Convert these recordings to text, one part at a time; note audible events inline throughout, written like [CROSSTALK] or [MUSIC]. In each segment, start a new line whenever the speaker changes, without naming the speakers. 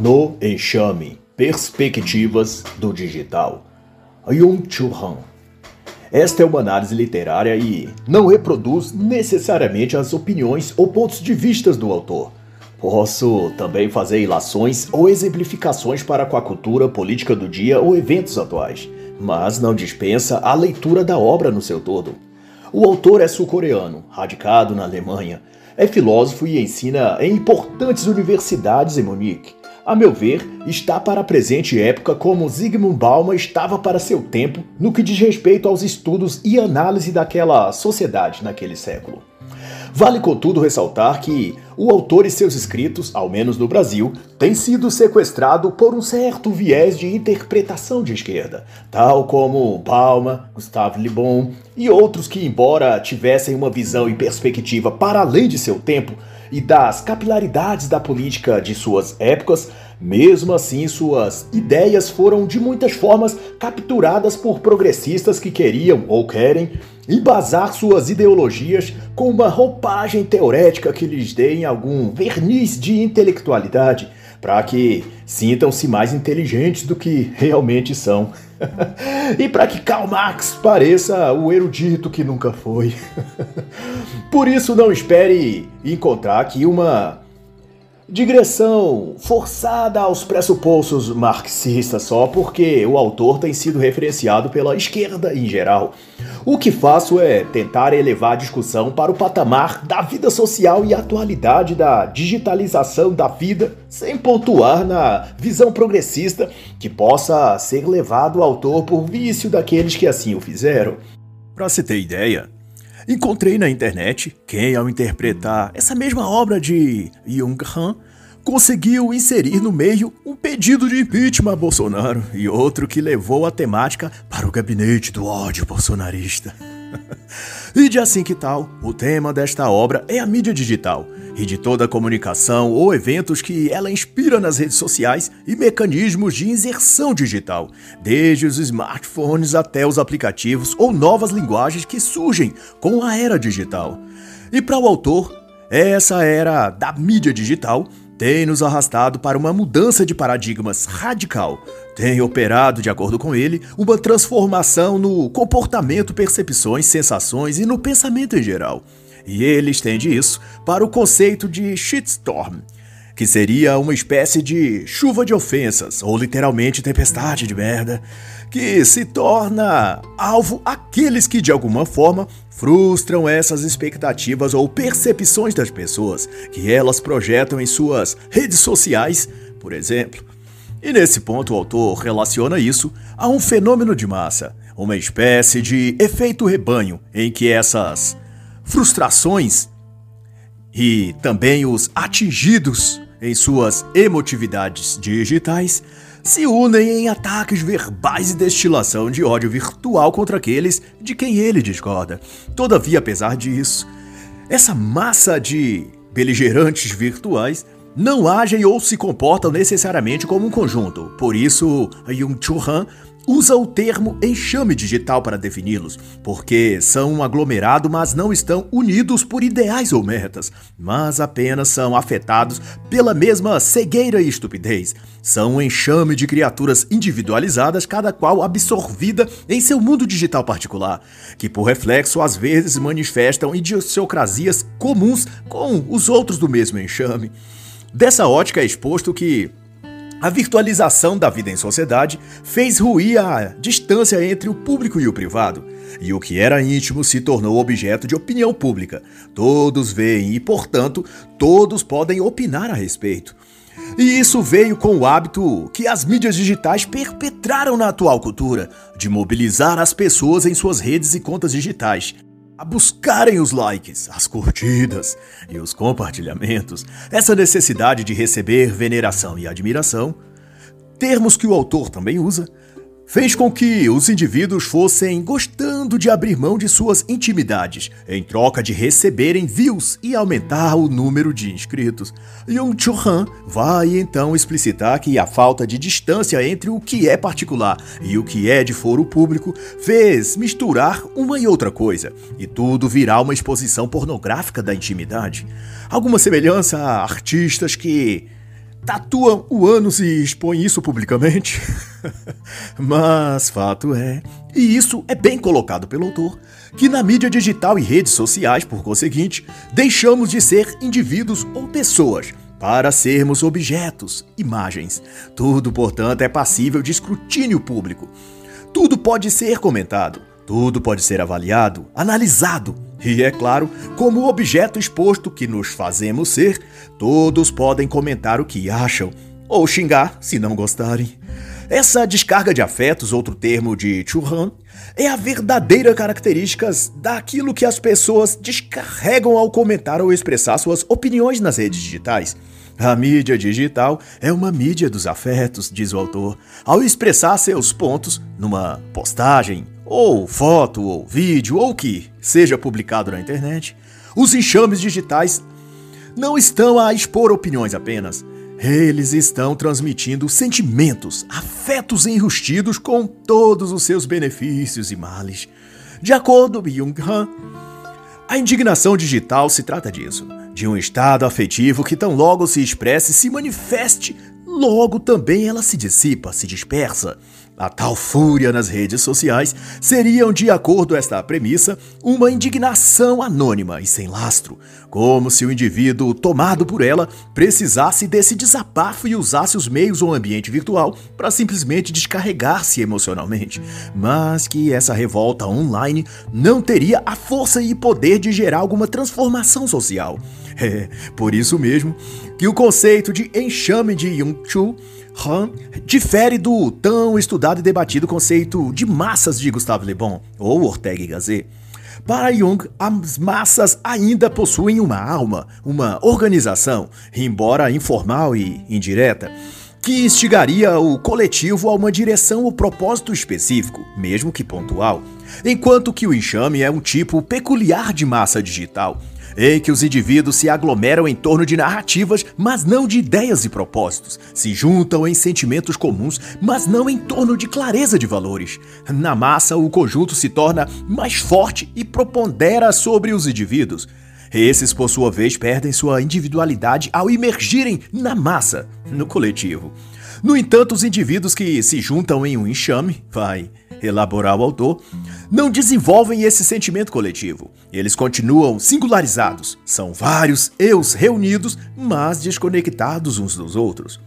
No Enxame Perspectivas do Digital. Yung Chu Han. Esta é uma análise literária e não reproduz necessariamente as opiniões ou pontos de vista do autor. Posso também fazer ilações ou exemplificações para com a cultura política do dia ou eventos atuais, mas não dispensa a leitura da obra no seu todo. O autor é sul-coreano, radicado na Alemanha, é filósofo e ensina em importantes universidades em Munique a meu ver, está para a presente época como Zygmunt Bauman estava para seu tempo no que diz respeito aos estudos e análise daquela sociedade naquele século. Vale, contudo, ressaltar que o autor e seus escritos, ao menos no Brasil, têm sido sequestrado por um certo viés de interpretação de esquerda, tal como Bauman, Gustave Le Bon e outros que, embora tivessem uma visão e perspectiva para além de seu tempo, e das capilaridades da política de suas épocas, mesmo assim suas ideias foram de muitas formas capturadas por progressistas que queriam ou querem embasar suas ideologias com uma roupagem teorética que lhes dê algum verniz de intelectualidade, para que sintam-se mais inteligentes do que realmente são. [LAUGHS] e para que Karl Marx pareça o erudito que nunca foi. [LAUGHS] Por isso, não espere encontrar aqui uma digressão forçada aos pressupostos marxistas só porque o autor tem sido referenciado pela esquerda em geral. O que faço é tentar elevar a discussão para o patamar da vida social e atualidade da digitalização da vida, sem pontuar na visão progressista que possa ser levado ao autor por vício daqueles que assim o fizeram. Para se ter ideia, Encontrei na internet quem, ao interpretar essa mesma obra de Jung Han, conseguiu inserir no meio um pedido de impeachment a Bolsonaro e outro que levou a temática para o gabinete do ódio bolsonarista. [LAUGHS] e de assim que tal, o tema desta obra é a mídia digital e de toda a comunicação ou eventos que ela inspira nas redes sociais e mecanismos de inserção digital, desde os smartphones até os aplicativos ou novas linguagens que surgem com a era digital. E para o autor, essa era da mídia digital tem nos arrastado para uma mudança de paradigmas radical, tem operado, de acordo com ele, uma transformação no comportamento, percepções, sensações e no pensamento em geral. E ele estende isso para o conceito de shitstorm, que seria uma espécie de chuva de ofensas, ou literalmente tempestade de merda, que se torna alvo aqueles que de alguma forma frustram essas expectativas ou percepções das pessoas que elas projetam em suas redes sociais, por exemplo. E nesse ponto o autor relaciona isso a um fenômeno de massa, uma espécie de efeito rebanho em que essas frustrações e também os atingidos em suas emotividades digitais se unem em ataques verbais e destilação de ódio virtual contra aqueles de quem ele discorda. Todavia, apesar disso, essa massa de beligerantes virtuais não agem ou se comportam necessariamente como um conjunto. Por isso, Yung Chu Han usa o termo enxame digital para defini-los, porque são um aglomerado, mas não estão unidos por ideais ou metas, mas apenas são afetados pela mesma cegueira e estupidez. São um enxame de criaturas individualizadas, cada qual absorvida em seu mundo digital particular, que por reflexo às vezes manifestam idiosincrasias comuns com os outros do mesmo enxame. Dessa ótica é exposto que a virtualização da vida em sociedade fez ruir a distância entre o público e o privado, e o que era íntimo se tornou objeto de opinião pública. Todos veem e, portanto, todos podem opinar a respeito. E isso veio com o hábito que as mídias digitais perpetraram na atual cultura, de mobilizar as pessoas em suas redes e contas digitais, a buscarem os likes, as curtidas e os compartilhamentos, essa necessidade de receber veneração e admiração, termos que o autor também usa, fez com que os indivíduos fossem gostando de abrir mão de suas intimidades em troca de receberem views e aumentar o número de inscritos. Yung Chu Han vai então explicitar que a falta de distância entre o que é particular e o que é de foro público fez misturar uma e outra coisa, e tudo virar uma exposição pornográfica da intimidade. Alguma semelhança a artistas que tatuam o ânus e expõem isso publicamente. [LAUGHS] Mas fato é, e isso é bem colocado pelo autor, que na mídia digital e redes sociais, por conseguinte, deixamos de ser indivíduos ou pessoas para sermos objetos, imagens. Tudo, portanto, é passível de escrutínio público. Tudo pode ser comentado, tudo pode ser avaliado, analisado. E é claro, como objeto exposto que nos fazemos ser, todos podem comentar o que acham, ou xingar se não gostarem. Essa descarga de afetos, outro termo de Churran, é a verdadeira característica daquilo que as pessoas descarregam ao comentar ou expressar suas opiniões nas redes digitais. A mídia digital é uma mídia dos afetos, diz o autor, ao expressar seus pontos numa postagem, ou foto, ou vídeo, ou que seja publicado na internet. Os enxames digitais não estão a expor opiniões apenas, eles estão transmitindo sentimentos, afetos enrustidos com todos os seus benefícios e males. De acordo com Jung Han, a indignação digital se trata disso, de um estado afetivo que tão logo se expresse, se manifeste, logo também ela se dissipa, se dispersa. A tal fúria nas redes sociais seriam, de acordo com esta premissa, uma indignação anônima e sem lastro, como se o indivíduo tomado por ela precisasse desse desabafo e usasse os meios ou ambiente virtual para simplesmente descarregar-se emocionalmente, mas que essa revolta online não teria a força e poder de gerar alguma transformação social. [LAUGHS] É por isso mesmo que o conceito de enxame de Jung-Chu Han difere do tão estudado e debatido conceito de massas de Gustave Le Bon ou Ortega y Gasset. Para Jung, as massas ainda possuem uma alma, uma organização, embora informal e indireta, que instigaria o coletivo a uma direção ou propósito específico, mesmo que pontual, enquanto que o enxame é um tipo peculiar de massa digital, em que os indivíduos se aglomeram em torno de narrativas, mas não de ideias e propósitos, se juntam em sentimentos comuns, mas não em torno de clareza de valores. Na massa, o conjunto se torna mais forte e propondera sobre os indivíduos. Esses, por sua vez, perdem sua individualidade ao emergirem na massa, no coletivo. No entanto, os indivíduos que se juntam em um enxame, vai elaborar o autor, não desenvolvem esse sentimento coletivo. Eles continuam singularizados. São vários eus reunidos, mas desconectados uns dos outros.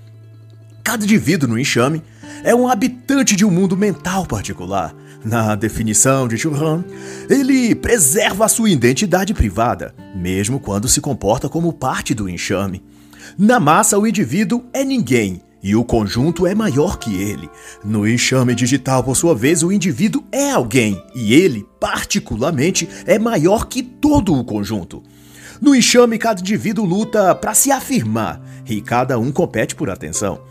Cada indivíduo no enxame é um habitante de um mundo mental particular. Na definição de Churran, ele preserva a sua identidade privada, mesmo quando se comporta como parte do enxame. Na massa, o indivíduo é ninguém e o conjunto é maior que ele. No enxame digital, por sua vez, o indivíduo é alguém e ele, particularmente, é maior que todo o conjunto. No enxame, cada indivíduo luta para se afirmar e cada um compete por atenção.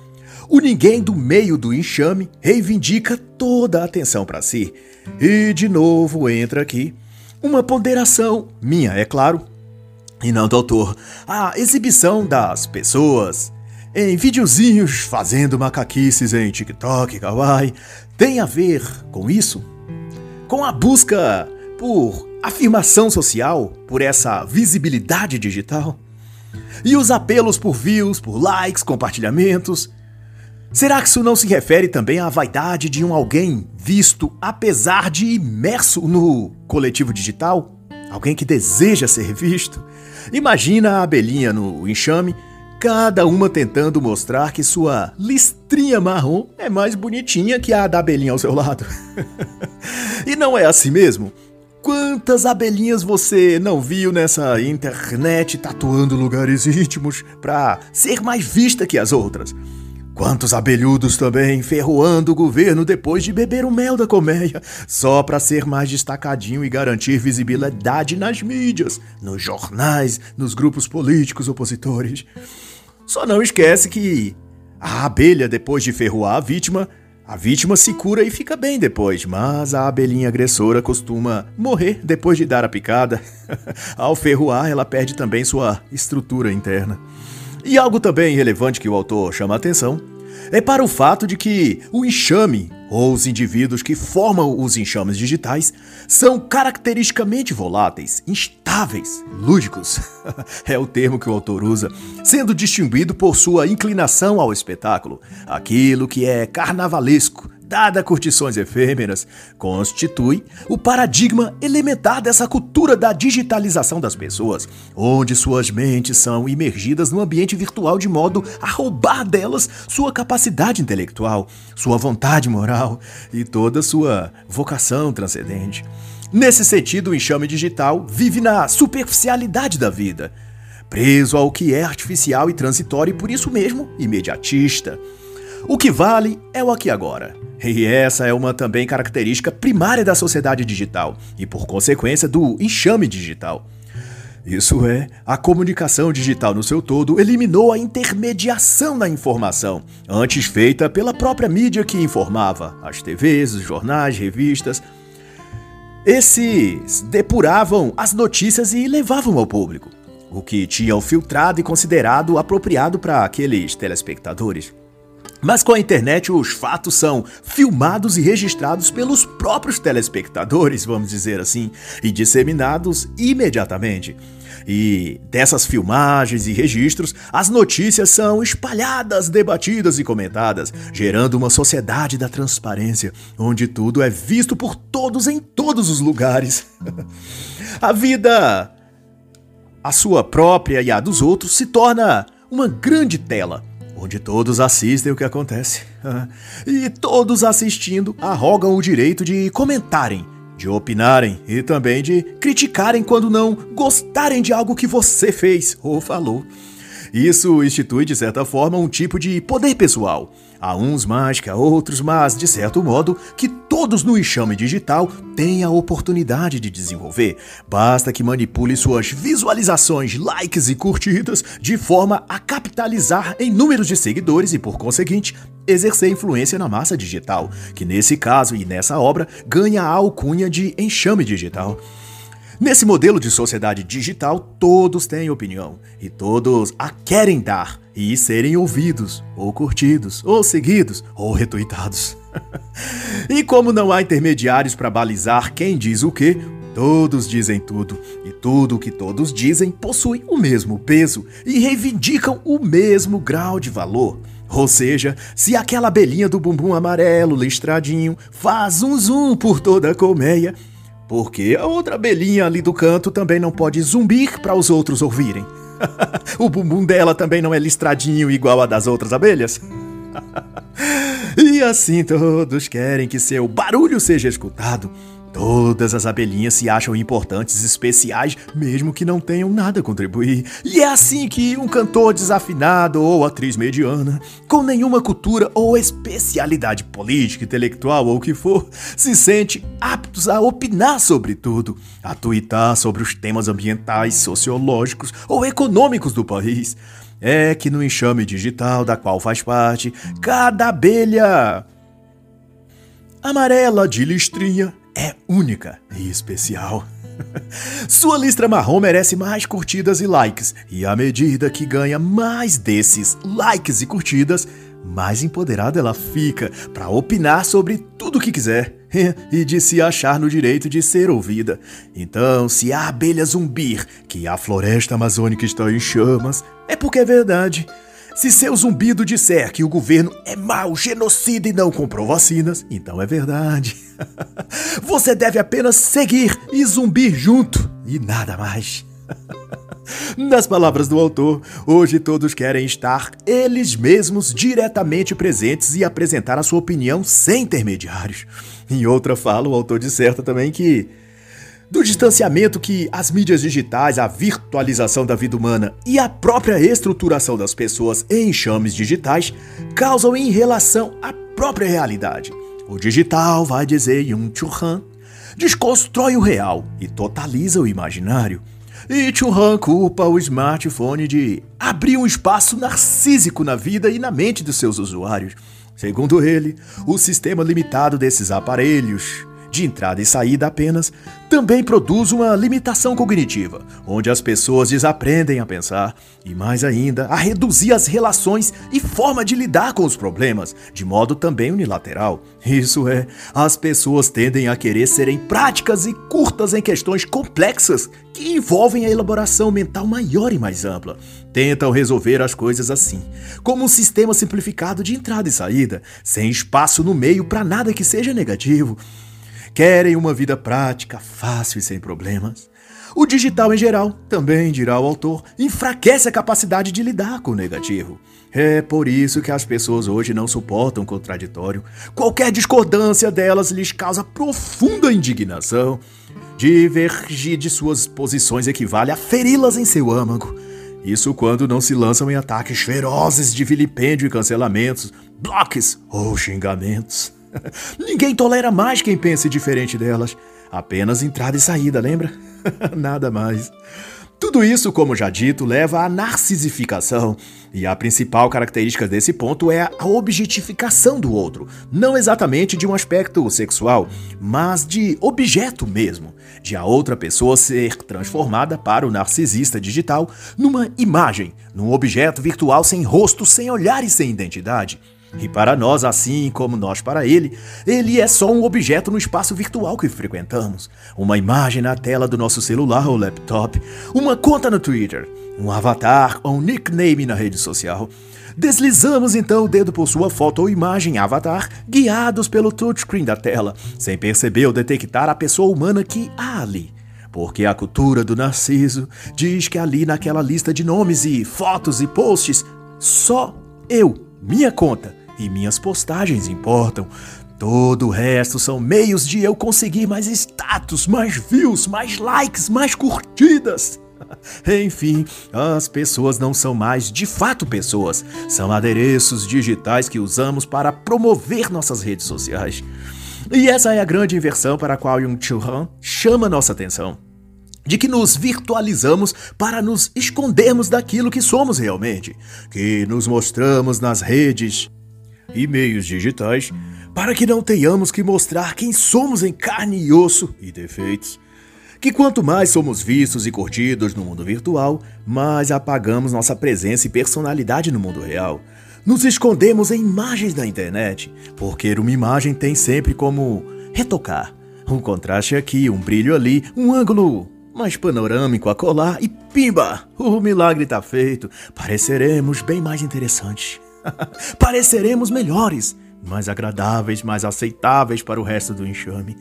O ninguém do meio do enxame reivindica toda a atenção para si. E de novo entra aqui uma ponderação, minha, é claro, e não do autor, a exibição das pessoas em videozinhos fazendo macaquices em TikTok, Kawaii, tem a ver com isso? Com a busca por afirmação social, por essa visibilidade digital? E os apelos por views, por likes, compartilhamentos? Será que isso não se refere também à vaidade de um alguém visto apesar de imerso no coletivo digital? Alguém que deseja ser visto? Imagina a abelhinha no enxame cada uma tentando mostrar que sua listrinha marrom é mais bonitinha que a da abelhinha ao seu lado. [LAUGHS] e não é assim mesmo? Quantas abelhinhas você não viu nessa internet tatuando lugares íntimos pra ser mais vista que as outras? Quantos abelhudos também ferroando o governo depois de beber o mel da colmeia, só para ser mais destacadinho e garantir visibilidade nas mídias, nos jornais, nos grupos políticos opositores. Só não esquece que a abelha, depois de ferroar a vítima, a vítima se cura e fica bem depois, mas a abelhinha agressora costuma morrer depois de dar a picada. [LAUGHS] Ao ferroar, ela perde também sua estrutura interna. E algo também relevante que o autor chama a atenção é para o fato de que o enxame, ou os indivíduos que formam os enxames digitais são caracteristicamente voláteis, instáveis, lúdicos. [LAUGHS] é o termo que o autor usa, sendo distinguido por sua inclinação ao espetáculo, aquilo que é carnavalesco, dada curtições efêmeras, constitui o paradigma elementar dessa cultura da digitalização das pessoas, onde suas mentes são imergidas no ambiente virtual de modo a roubar delas sua capacidade intelectual, sua vontade moral e toda sua vocação transcendente. Nesse sentido, o enxame digital vive na superficialidade da vida, preso ao que é artificial e transitório e por isso mesmo imediatista. O que vale é o aqui agora. E essa é uma também característica primária da sociedade digital e, por consequência, do enxame digital. Isso é, a comunicação digital no seu todo eliminou a intermediação na informação, antes feita pela própria mídia que informava, as TVs, os jornais, revistas. Esses depuravam as notícias e levavam ao público, o que tinham filtrado e considerado apropriado para aqueles telespectadores. Mas com a internet, os fatos são filmados e registrados pelos próprios telespectadores, vamos dizer assim, e disseminados imediatamente. E dessas filmagens e registros, as notícias são espalhadas, debatidas e comentadas, gerando uma sociedade da transparência, onde tudo é visto por todos em todos os lugares. [LAUGHS] a vida, a sua própria e a dos outros, se torna uma grande tela onde todos assistem o que acontece. e todos assistindo arrogam o direito de comentarem, de opinarem e também de criticarem quando não gostarem de algo que você fez ou falou. Isso institui, de certa forma, um tipo de poder pessoal. Há uns mais que a outros, mas, de certo modo, que todos no enxame digital têm a oportunidade de desenvolver. Basta que manipule suas visualizações, likes e curtidas de forma a capitalizar em números de seguidores e, por conseguinte, exercer influência na massa digital, que nesse caso e nessa obra ganha a alcunha de enxame digital. Nesse modelo de sociedade digital, todos têm opinião e todos a querem dar e serem ouvidos, ou curtidos, ou seguidos, ou retuitados. [LAUGHS] e como não há intermediários para balizar quem diz o que, todos dizem tudo, e tudo o que todos dizem possui o mesmo peso e reivindicam o mesmo grau de valor. Ou seja, se aquela abelhinha do bumbum amarelo listradinho faz um zoom por toda a colmeia, porque a outra abelhinha ali do canto também não pode zumbir para os outros ouvirem. [LAUGHS] o bumbum dela também não é listradinho igual a das outras abelhas. [LAUGHS] e assim todos querem que seu barulho seja escutado. Todas as abelhinhas se acham importantes, especiais, mesmo que não tenham nada a contribuir. E é assim que um cantor desafinado ou atriz mediana, com nenhuma cultura ou especialidade política, intelectual ou o que for, se sente aptos a opinar sobre tudo, a tuitar sobre os temas ambientais, sociológicos ou econômicos do país. É que no enxame digital da qual faz parte, cada abelha amarela de listrinha é única e especial. [LAUGHS] Sua listra marrom merece mais curtidas e likes, e à medida que ganha mais desses likes e curtidas, mais empoderada ela fica para opinar sobre tudo o que quiser [LAUGHS] e de se achar no direito de ser ouvida. Então, se a abelha zumbir que a floresta amazônica está em chamas, é porque é verdade. Se seu zumbido disser que o governo é mau, genocida e não comprou vacinas, então é verdade. [LAUGHS] Você deve apenas seguir e zumbir junto e nada mais. [LAUGHS] Nas palavras do autor, hoje todos querem estar eles mesmos diretamente presentes e apresentar a sua opinião sem intermediários. Em outra fala, o autor disserta também que do distanciamento que as mídias digitais, a virtualização da vida humana e a própria estruturação das pessoas em enxames digitais causam em relação à própria realidade. O digital, vai dizer Yung Chu Han, desconstrói o real e totaliza o imaginário. E Chu Han culpa o smartphone de abrir um espaço narcísico na vida e na mente dos seus usuários. Segundo ele, o sistema limitado desses aparelhos de entrada e saída apenas, também produz uma limitação cognitiva, onde as pessoas desaprendem a pensar e, mais ainda, a reduzir as relações e forma de lidar com os problemas, de modo também unilateral. Isso é, as pessoas tendem a querer serem práticas e curtas em questões complexas que envolvem a elaboração mental maior e mais ampla. Tentam resolver as coisas assim, como um sistema simplificado de entrada e saída, sem espaço no meio para nada que seja negativo. Querem uma vida prática, fácil e sem problemas. O digital em geral, também dirá o autor, enfraquece a capacidade de lidar com o negativo. É por isso que as pessoas hoje não suportam o contraditório. Qualquer discordância delas lhes causa profunda indignação. Divergir de suas posições equivale a feri-las em seu âmago. Isso quando não se lançam em ataques ferozes de vilipêndio e cancelamentos, bloques ou xingamentos. [LAUGHS] Ninguém tolera mais quem pense diferente delas. Apenas entrada e saída, lembra? [LAUGHS] Nada mais. Tudo isso, como já dito, leva à narcisificação, e a principal característica desse ponto é a objetificação do outro, não exatamente de um aspecto sexual, mas de objeto mesmo, de a outra pessoa ser transformada para o narcisista digital numa imagem, num objeto virtual sem rosto, sem olhar e sem identidade. E para nós, assim como nós para ele, ele é só um objeto no espaço virtual que frequentamos. Uma imagem na tela do nosso celular ou laptop, uma conta no Twitter, um avatar ou um nickname na rede social. Deslizamos então o dedo por sua foto ou imagem avatar, guiados pelo touchscreen da tela, sem perceber ou detectar a pessoa humana que há ali. Porque a cultura do narciso diz que ali naquela lista de nomes e fotos e posts, só eu, minha conta, e minhas postagens importam. Todo o resto são meios de eu conseguir mais status, mais views, mais likes, mais curtidas. [LAUGHS] Enfim, as pessoas não são mais de fato pessoas, são adereços digitais que usamos para promover nossas redes sociais. E essa é a grande inversão para a qual Yung Chul Han chama nossa atenção. De que nos virtualizamos para nos escondermos daquilo que somos realmente, que nos mostramos nas redes e meios digitais para que não tenhamos que mostrar quem somos em carne e osso e defeitos. Que quanto mais somos vistos e curtidos no mundo virtual, mais apagamos nossa presença e personalidade no mundo real. Nos escondemos em imagens da internet, porque uma imagem tem sempre como retocar. Um contraste aqui, um brilho ali, um ângulo mais panorâmico a colar e pimba! O milagre tá feito. Pareceremos bem mais interessantes. [LAUGHS] Pareceremos melhores, mais agradáveis, mais aceitáveis para o resto do enxame.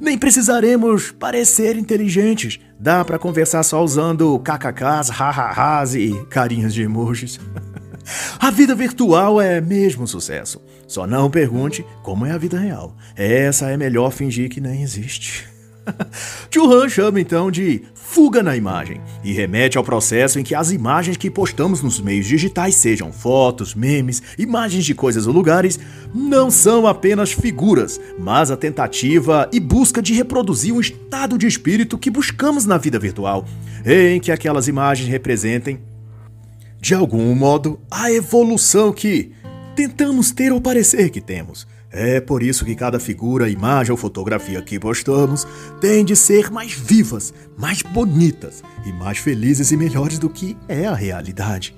Nem precisaremos parecer inteligentes. Dá para conversar só usando kkks, hahahás e carinhas de emojis. [LAUGHS] A vida virtual é mesmo sucesso. Só não pergunte como é a vida real. Essa é melhor fingir que nem existe. [LAUGHS] Churran chama então de fuga na imagem e remete ao processo em que as imagens que postamos nos meios digitais, sejam fotos, memes, imagens de coisas ou lugares, não são apenas figuras, mas a tentativa e busca de reproduzir um estado de espírito que buscamos na vida virtual, em que aquelas imagens representem, de algum modo, a evolução que tentamos ter ou parecer que temos. É por isso que cada figura, imagem ou fotografia que postamos tem de ser mais vivas, mais bonitas e mais felizes e melhores do que é a realidade.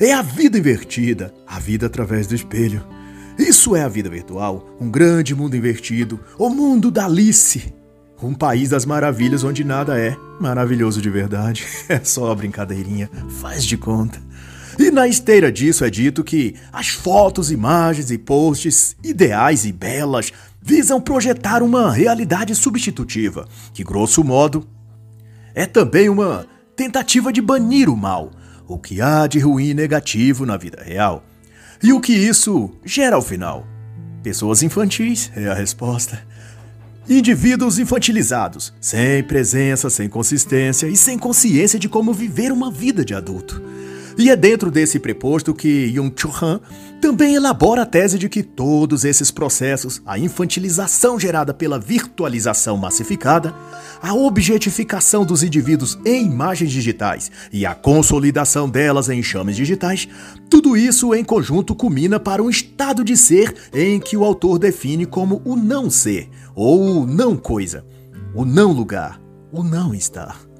É a vida invertida, a vida através do espelho. Isso é a vida virtual, um grande mundo invertido, o mundo da Alice. Um país das maravilhas onde nada é maravilhoso de verdade. [LAUGHS] É só brincadeirinha, faz de conta. E na esteira disso é dito que as fotos, imagens e posts ideais e belas visam projetar uma realidade substitutiva, que, grosso modo, é também uma tentativa de banir o mal, o que há de ruim e negativo na vida real. E o que isso gera ao final? Pessoas infantis é a resposta. Indivíduos infantilizados, sem presença, sem consistência e sem consciência de como viver uma vida de adulto. E é dentro desse preposto que Jung Chu Han também elabora a tese de que todos esses processos, a infantilização gerada pela virtualização massificada, a objetificação dos indivíduos em imagens digitais e a consolidação delas em chames digitais, tudo isso em conjunto culmina para um estado de ser em que o autor define como o não ser, ou o não coisa, o não lugar, o não estar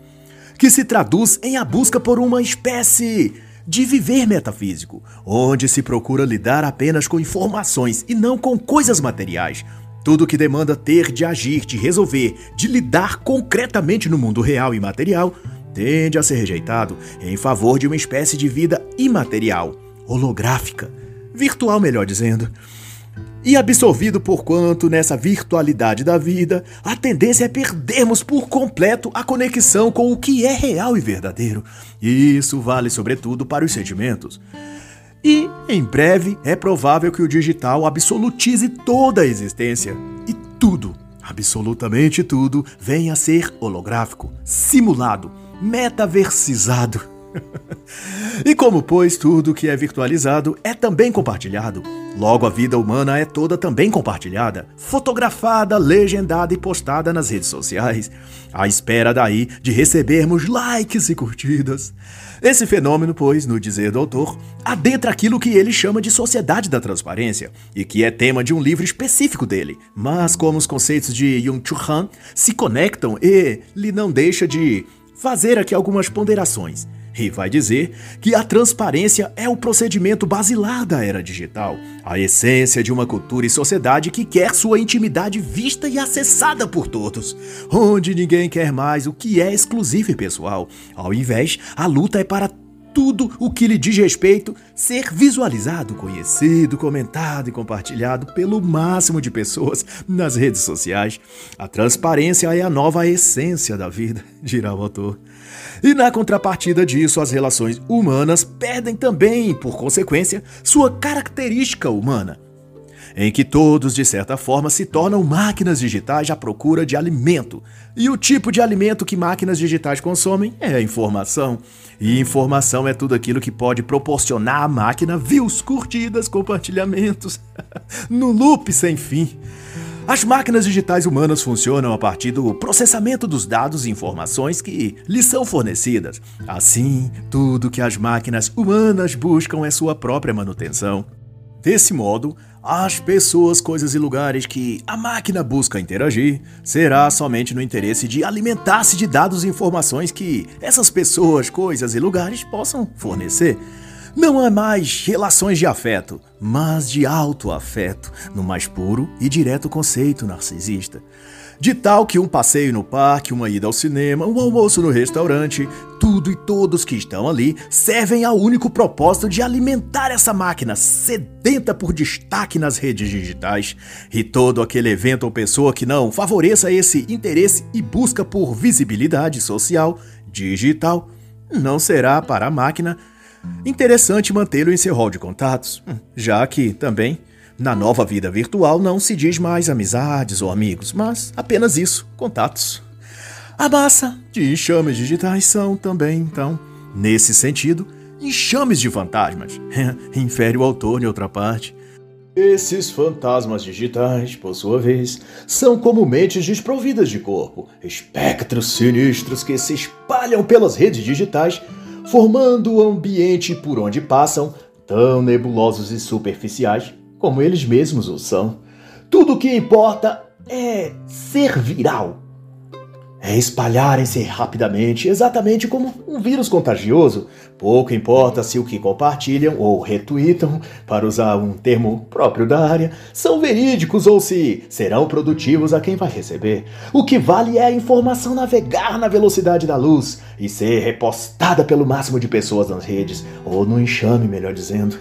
que se traduz em a busca por uma espécie de viver metafísico, onde se procura lidar apenas com informações e não com coisas materiais. Tudo que demanda ter, de agir, de resolver, de lidar concretamente no mundo real e material, tende a ser rejeitado em favor de uma espécie de vida imaterial, holográfica, virtual, melhor dizendo e absorvido por quanto nessa virtualidade da vida, a tendência é perdermos por completo a conexão com o que é real e verdadeiro. E isso vale sobretudo para os sentimentos. E, em breve, é provável que o digital absolutize toda a existência e tudo, absolutamente tudo, venha a ser holográfico, simulado, metaversizado. [LAUGHS] e como, pois, tudo que é virtualizado é também compartilhado, logo a vida humana é toda também compartilhada, fotografada, legendada e postada nas redes sociais, à espera daí de recebermos likes e curtidas. Esse fenômeno, pois, no dizer do autor, adentra aquilo que ele chama de sociedade da transparência, e que é tema de um livro específico dele. Mas como os conceitos de Jung Chu Han se conectam e lhe não deixa de fazer aqui algumas ponderações. E vai dizer que a transparência é o procedimento basilar da era digital, a essência de uma cultura e sociedade que quer sua intimidade vista e acessada por todos, onde ninguém quer mais o que é exclusivo e pessoal. Ao invés, a luta é para tudo o que lhe diz respeito ser visualizado, conhecido, comentado e compartilhado pelo máximo de pessoas nas redes sociais. A transparência é a nova essência da vida, [LAUGHS] dirá o autor. E na contrapartida disso, as relações humanas perdem também, por consequência, sua característica humana em que todos, de certa forma, se tornam máquinas digitais à procura de alimento. E o tipo de alimento que máquinas digitais consomem é a informação. E informação é tudo aquilo que pode proporcionar à máquina views, curtidas, compartilhamentos, [LAUGHS] no loop sem fim. As máquinas digitais humanas funcionam a partir do processamento dos dados e informações que lhes são fornecidas. Assim, tudo que as máquinas humanas buscam é sua própria manutenção. Desse modo, as pessoas, coisas e lugares que a máquina busca interagir será somente no interesse de alimentar-se de dados e informações que essas pessoas, coisas e lugares possam fornecer. Não é mais relações de afeto, mas de autoafeto, no mais puro e direto conceito narcisista. De tal que um passeio no parque, uma ida ao cinema, um almoço no restaurante, tudo e todos que estão ali servem ao único propósito de alimentar essa máquina sedenta por destaque nas redes digitais. E todo aquele evento ou pessoa que não favoreça esse interesse e busca por visibilidade social digital não será para a máquina interessante mantê-lo em seu de contatos, já que também na nova vida virtual não se diz mais amizades ou amigos, mas apenas isso, contatos. A massa de enxames digitais são também, então, nesse sentido, enxames de fantasmas. [LAUGHS] Infere o autor em outra parte. Esses fantasmas digitais, por sua vez, são como mentes desprovidas de corpo, espectros sinistros que se espalham pelas redes digitais, formando o ambiente por onde passam, tão nebulosos e superficiais como eles mesmos o são. Tudo o que importa é ser viral. É espalharem-se rapidamente, exatamente como um vírus contagioso. Pouco importa se o que compartilham ou retweetam, para usar um termo próprio da área, são verídicos ou se serão produtivos a quem vai receber. O que vale é a informação navegar na velocidade da luz e ser repostada pelo máximo de pessoas nas redes, ou no enxame, melhor dizendo.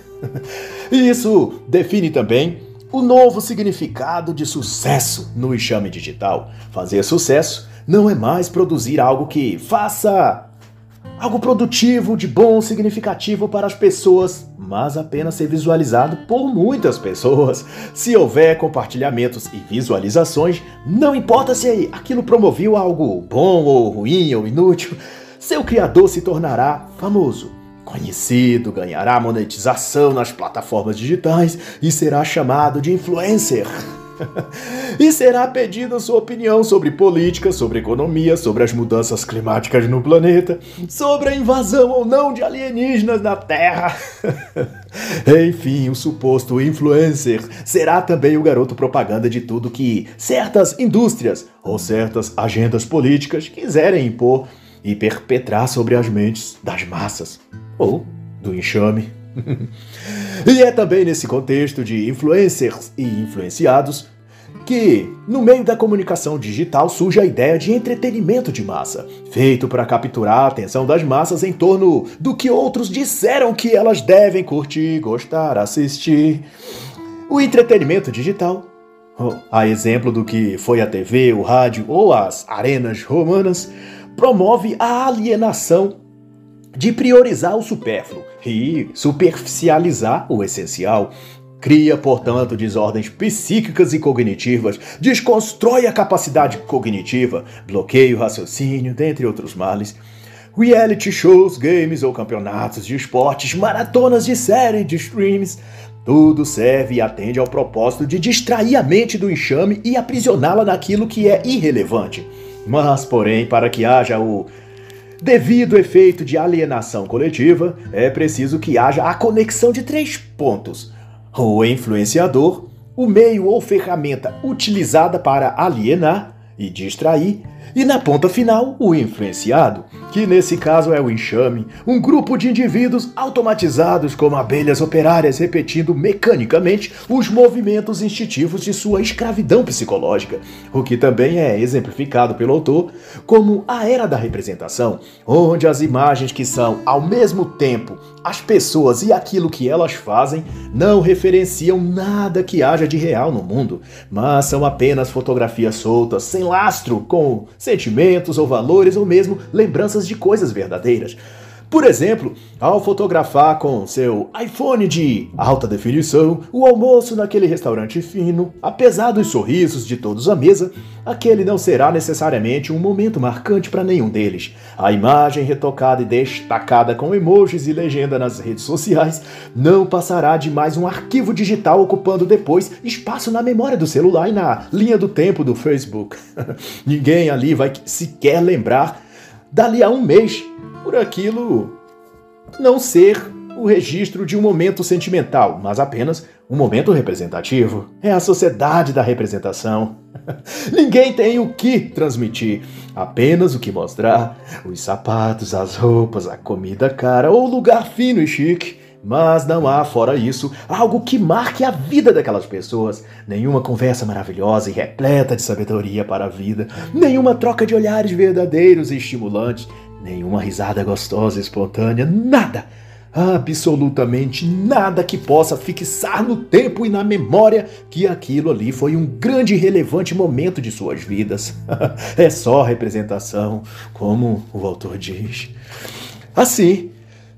[LAUGHS] Isso define também o novo significado de sucesso no enxame digital. Fazer sucesso não é mais produzir algo que faça algo produtivo, de bom, significativo para as pessoas, mas apenas ser visualizado por muitas pessoas. Se houver compartilhamentos e visualizações, não importa se aquilo promoveu algo bom ou ruim ou inútil, seu criador se tornará famoso conhecido, ganhará monetização nas plataformas digitais e será chamado de influencer. [LAUGHS] e será pedida sua opinião sobre política, sobre economia, sobre as mudanças climáticas no planeta, sobre a invasão ou não de alienígenas na Terra. [LAUGHS] Enfim, o suposto influencer será também o garoto propaganda de tudo que certas indústrias ou certas agendas políticas quiserem impor e perpetrar sobre as mentes das massas ou do enxame. [LAUGHS] e é também nesse contexto de influencers e influenciados que, no meio da comunicação digital, surge a ideia de entretenimento de massa, feito para capturar a atenção das massas em torno do que outros disseram que elas devem curtir, gostar, assistir. O entretenimento digital, a exemplo do que foi a TV, o rádio ou as arenas romanas, promove a alienação de priorizar o supérfluo e superficializar o essencial. Cria, portanto, desordens psíquicas e cognitivas, desconstrói a capacidade cognitiva, bloqueia o raciocínio, dentre outros males. Reality shows, games ou campeonatos de esportes, maratonas de série, de streams, tudo serve e atende ao propósito de distrair a mente do enxame e aprisioná-la naquilo que é irrelevante. Mas, porém, para que haja o devido efeito de alienação coletiva, é preciso que haja a conexão de três pontos: o influenciador, o meio ou ferramenta utilizada para alienar e distrair, e na ponta final, o influenciado, que nesse caso é o enxame, um grupo de indivíduos automatizados como abelhas operárias repetindo mecanicamente os movimentos instintivos de sua escravidão psicológica, o que também é exemplificado pelo autor como a era da representação, onde as imagens que são ao mesmo tempo as pessoas e aquilo que elas fazem não referenciam nada que haja de real no mundo, mas são apenas fotografias soltas, sem lastro, com sentimentos ou valores ou mesmo lembranças de coisas verdadeiras. Por exemplo, ao fotografar com seu iPhone de alta definição o almoço naquele restaurante fino, apesar dos sorrisos de todos à mesa, aquele não será necessariamente um momento marcante para nenhum deles. A imagem retocada e destacada com emojis e legenda nas redes sociais não passará de mais um arquivo digital ocupando depois espaço na memória do celular e na linha do tempo do Facebook. [LAUGHS] Ninguém ali vai sequer lembrar dali a um mês por aquilo não ser o registro de um momento sentimental, mas apenas um momento representativo. É a sociedade da representação. [LAUGHS] Ninguém tem o que transmitir, apenas o que mostrar: os sapatos, as roupas, a comida cara ou lugar fino e chique. Mas não há, fora isso, algo que marque a vida daquelas pessoas. Nenhuma conversa maravilhosa e repleta de sabedoria para a vida. Nenhuma troca de olhares verdadeiros e estimulantes. Nenhuma risada gostosa espontânea. Nada! Absolutamente nada que possa fixar no tempo e na memória que aquilo ali foi um grande e relevante momento de suas vidas. [LAUGHS] é só representação, como o autor diz. Assim,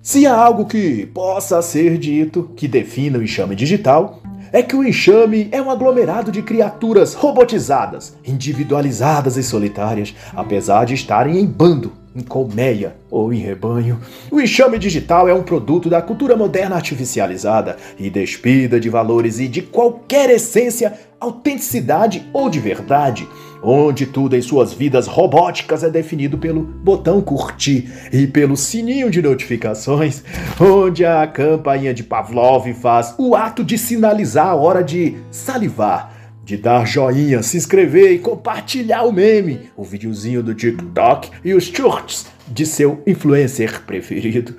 se há algo que possa ser dito que defina o enxame digital, é que o enxame é um aglomerado de criaturas robotizadas, individualizadas e solitárias, apesar de estarem em bando, em colmeia ou em rebanho. O enxame digital é um produto da cultura moderna artificializada e despida de valores e de qualquer essência, autenticidade ou de verdade onde tudo em suas vidas robóticas é definido pelo botão curtir e pelo sininho de notificações, onde a campainha de Pavlov faz o ato de sinalizar a hora de salivar, de dar joinha, se inscrever e compartilhar o meme, o videozinho do TikTok e os shorts de seu influencer preferido.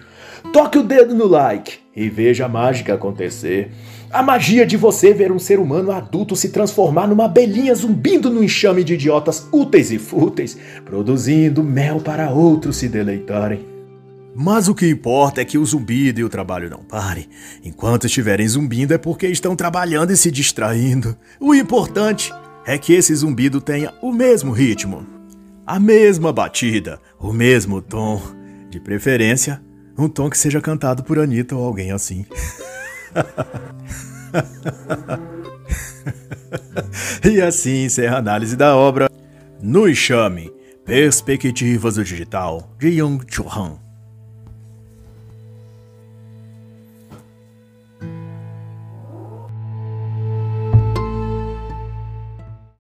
Toque o dedo no like e veja a mágica acontecer. A magia de você ver um ser humano adulto se transformar numa abelhinha zumbindo no enxame de idiotas úteis e fúteis, produzindo mel para outros se deleitarem. Mas o que importa é que o zumbido e o trabalho não parem. Enquanto estiverem zumbindo é porque estão trabalhando e se distraindo. O importante é que esse zumbido tenha o mesmo ritmo, a mesma batida, o mesmo tom. De preferência, um tom que seja cantado por Anitta ou alguém assim. [LAUGHS] e assim encerra a análise da obra No Enxame, Perspectivas do Digital, de Yung Chu Han.